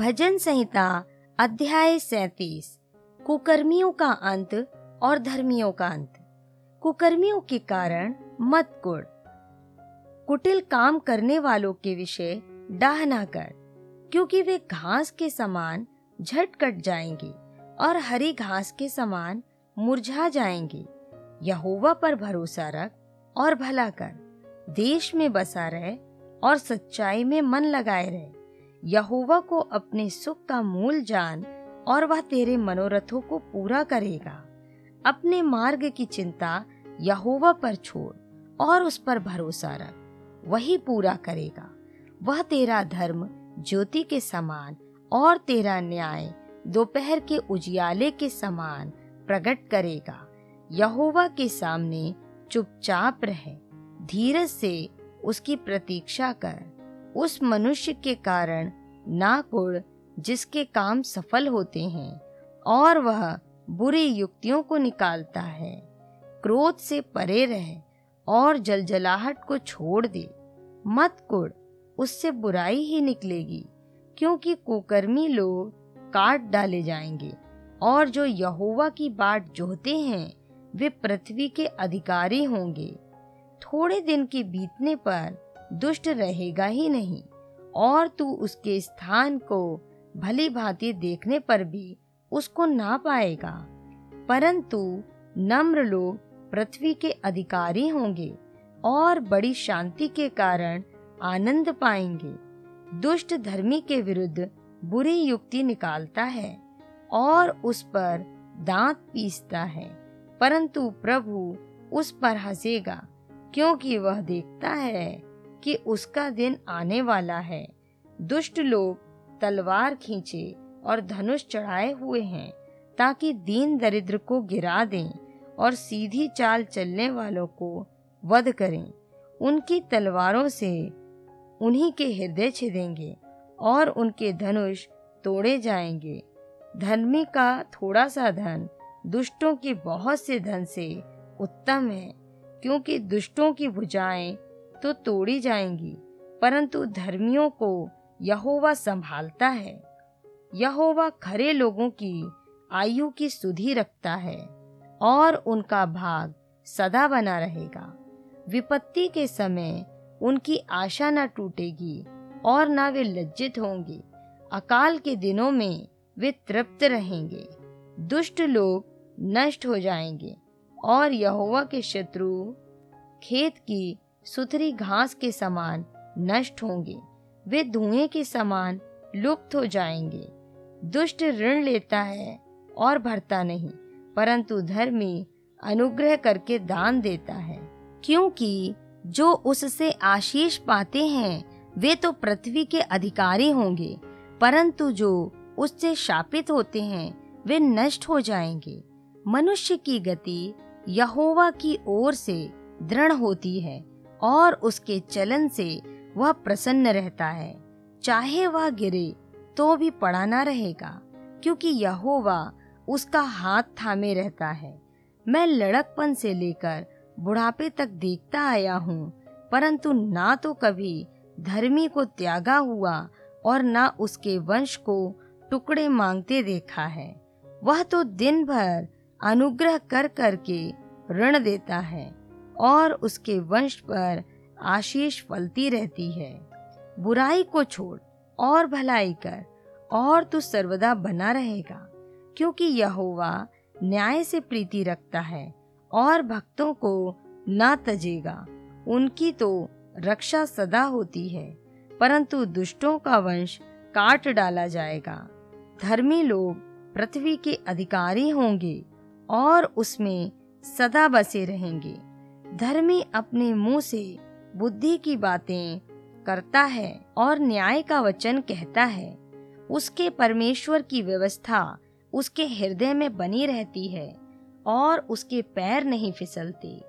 भजन संहिता, अध्याय सैतीस। कुकर्मियों का अंत और धर्मियों का अंत। कुकर्मियों के कारण मत कुड़ कुटिल काम करने वालों के विषय डाह ना कर, क्योंकि वे घास के समान झट कट जाएँगे और हरी घास के समान मुरझा जाएँगे। यहोवा पर भरोसा रख और भला कर। देश में बसा रहे और सच्चाई में मन लगाए रहे। यहोवा को अपने सुख का मूल जान और वह तेरे मनोरथों को पूरा करेगा। अपने मार्ग की चिंता यहोवा पर छोड़ और उस पर भरोसा रख, वही पूरा करेगा। वह तेरा धर्म ज्योति के समान और तेरा न्याय दोपहर के उजियाले के समान प्रकट करेगा। यहोवा के सामने चुपचाप रहे, धीरज से उसकी प्रतीक्षा कर। उस मनुष्य के कारण ना कुड़ जिसके काम सफल होते हैं, और वह बुरी युक्तियों को निकालता है। क्रोध से परे रहे और जलजलाहट को छोड़ दे। मत कुड़ उससे बुराई ही निकलेगी, क्योंकि कुकर्मी लोग काट डाले जाएँगे, और जो यहोवा की बाट जोहते हैं, वे पृथ्वी के अधिकारी होंगे। थोड़े दिन के बीतने पर दुष्ट रहेगा ही नहीं। और तू उसके स्थान को भली भांति देखने पर भी उसको ना पाएगा। परंतु नम्र लोग पृथ्वी के अधिकारी होंगे और बड़ी शांति के कारण आनंद पाएँगे। दुष्ट धर्मी के विरुद्ध बुरी युक्ति निकालता है और उस पर दांत पीसता है। परंतु प्रभु उस पर हंसेगा, क्योंकि वह देखता है कि उसका दिन आने वाला है। दुष्ट लोग तलवार खींचे और धनुष चढ़ाए हुए हैं, ताकि दीन दरिद्र को गिरा दें और सीधी चाल चलने वालों को वध करें। उनकी तलवारों से उन्हीं के हृदय छिदेंगे और उनके धनुष तोड़े जाएँगे। धर्मी का थोड़ा सा धन दुष्टों के बहुत से धन से उत्तम है, क्योंकि दुष्टों की भुजाएँ तो तोड़ी जाएँगी, परंतु धर्मियों को यहोवा संभालता है। यहोवा खरे लोगों की आयु की सुधि रखता है, और उनका भाग सदा बना रहेगा। विपत्ति के समय उनकी आशा न टूटेगी, और न वे लज्जित होंगे। अकाल के दिनों में वे तृप्त रहेंगे। दुष्ट लोग नष्ट हो जाएँगे, और यहोवा के शत्रु खेत की सुथरी घास के समान नष्ट होंगे। वे धुएँ के समान लुप्त हो जाएँगे। दुष्ट ऋण लेता है और भरता नहीं, परंतु धर्मी अनुग्रह करके दान देता है। क्योंकि जो उससे आशीष पाते हैं, वे तो पृथ्वी के अधिकारी होंगे, परंतु जो उससे शापित होते हैं, वे नष्ट हो जाएँगे। मनुष्य की गति यहोवा की ओर से दृढ़ होती है। और उसके चलन से वह प्रसन्न रहता है। चाहे वह गिरे तो भी पड़ा ना रहेगा, क्योंकि यहोवा उसका हाथ थामे रहता है। मैं लड़कपन से लेकर बुढ़ापे तक देखता आया हूँ, परंतु ना तो कभी धर्मी को त्यागा हुआ और ना उसके वंश को टुकड़े मांगते देखा है। वह तो दिन भर अनुग्रह कर करके ऋण देता है। और उसके वंश पर आशीष फलती रहती है। बुराई को छोड़ और भलाई कर और तू सर्वदा बना रहेगा, क्योंकि यहोवा न्याय से प्रीति रखता है और भक्तों को ना तजेगा। उनकी तो रक्षा सदा होती है, परंतु दुष्टों का वंश काट डाला जाएगा। धर्मी लोग पृथ्वी के अधिकारी होंगे और उसमें सदा बसे रहेंगे। धर्मी अपने मुँह से बुद्धि की बातें करता है और न्याय का वचन कहता है। उसके परमेश्वर की व्यवस्था उसके हृदय में बनी रहती है और उसके पैर नहीं फिसलते।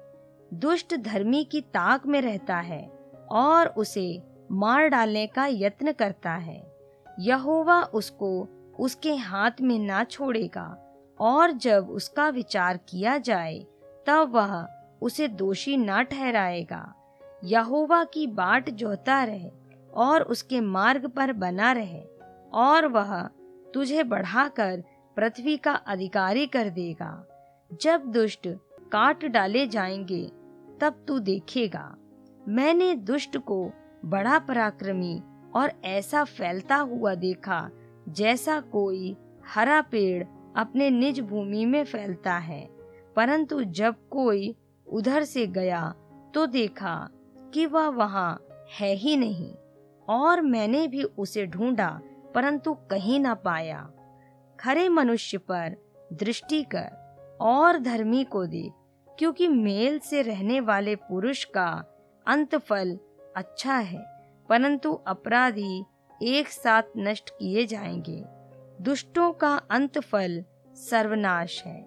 दुष्ट धर्मी की ताक में रहता है और उसे मार डालने का यत्न करता है। यहोवा उसको उसके हाथ में ना छोड़ेगा और जब उसका विचार किया जाए, तब वह उसे दोषी न ठहराएगा। यहोवा की बाट जोता रहे और उसके मार्ग पर बना रहे और वह तुझे बढ़ाकर पृथ्वी का अधिकारी कर देगा। जब दुष्ट काट डाले जाएँगे, तब तू देखेगा। मैंने दुष्ट को बड़ा पराक्रमी और ऐसा फैलता हुआ देखा जैसा कोई हरा पेड़ अपने निज भूमि में फैलता है। परंतु जब कोई उधर से गया तो देखा कि वह वहाँ है ही नहीं और मैंने भी उसे ढूंढा, परंतु कहीं ना पाया। खरे मनुष्य पर दृष्टि कर और धर्मी को देख, क्योंकि मेल से रहने वाले पुरुष का अंत फल अच्छा है, परंतु अपराधी एक साथ नष्ट किए जाएँगे। दुष्टों का अंत फल सर्वनाश है।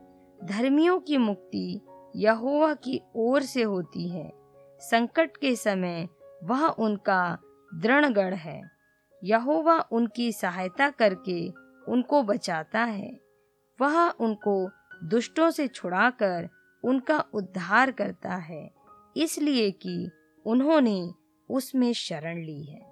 धर्मियों की मुक्ति यहोवा की ओर से होती है। संकट के समय वह उनका दृढ़गढ़ है। यहोवा उनकी सहायता करके उनको बचाता है। वह उनको दुष्टों से छुड़ाकर उनका उद्धार करता है, इसलिए कि उन्होंने उसमें शरण ली है।